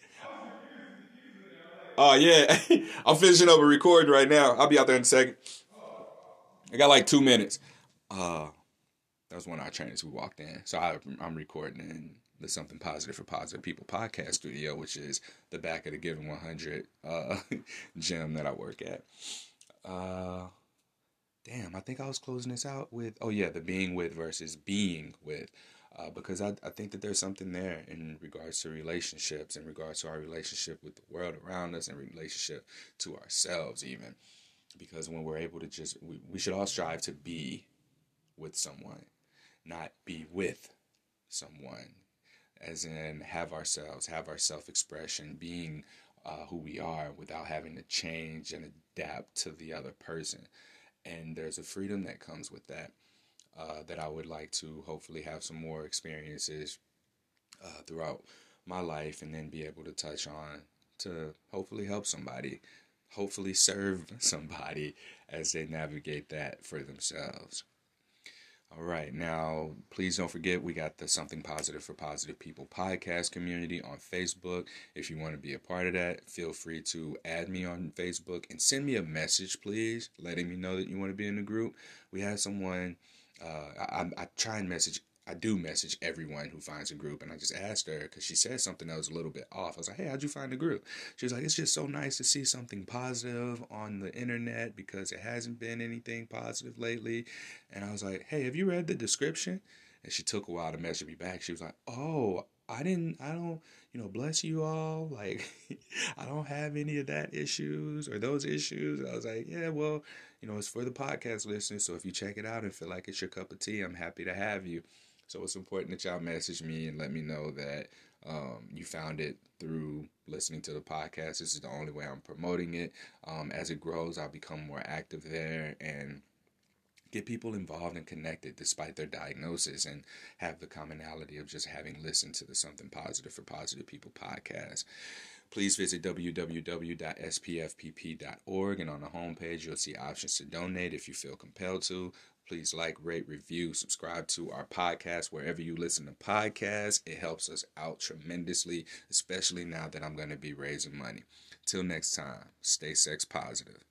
Oh, uh, yeah. I'm finishing up a recording right now. I'll be out there in a second. I got like two minutes. Uh, that was one of our trainers who walked in. So I, I'm recording in the Something Positive for Positive People podcast studio, which is the back of the Given 100 uh, gym that I work at. Uh, damn, I think I was closing this out with, oh yeah, the being with versus being with. Uh, because I, I think that there's something there in regards to relationships, in regards to our relationship with the world around us, and relationship to ourselves, even. Because when we're able to just, we, we should all strive to be with someone not be with someone, as in have ourselves, have our self expression, being uh, who we are without having to change and adapt to the other person. And there's a freedom that comes with that. Uh, that I would like to hopefully have some more experiences uh, throughout my life and then be able to touch on to hopefully help somebody, hopefully serve somebody as they navigate that for themselves. All right. Now, please don't forget we got the Something Positive for Positive People podcast community on Facebook. If you want to be a part of that, feel free to add me on Facebook and send me a message, please, letting me know that you want to be in the group. We had someone, uh, I, I try and message I do message everyone who finds a group, and I just asked her because she said something that was a little bit off. I was like, "Hey, how'd you find the group?" She was like, "It's just so nice to see something positive on the internet because it hasn't been anything positive lately." And I was like, "Hey, have you read the description?" And she took a while to message me back. She was like, "Oh, I didn't. I don't. You know, bless you all. Like, I don't have any of that issues or those issues." I was like, "Yeah, well." You know, it's for the podcast listeners. So if you check it out and feel like it's your cup of tea, I'm happy to have you. So it's important that y'all message me and let me know that um, you found it through listening to the podcast. This is the only way I'm promoting it. Um, as it grows, I'll become more active there and get people involved and connected despite their diagnosis and have the commonality of just having listened to the Something Positive for Positive People podcast. Please visit www.spfpp.org and on the homepage you'll see options to donate if you feel compelled to. Please like, rate, review, subscribe to our podcast wherever you listen to podcasts. It helps us out tremendously, especially now that I'm going to be raising money. Till next time, stay sex positive.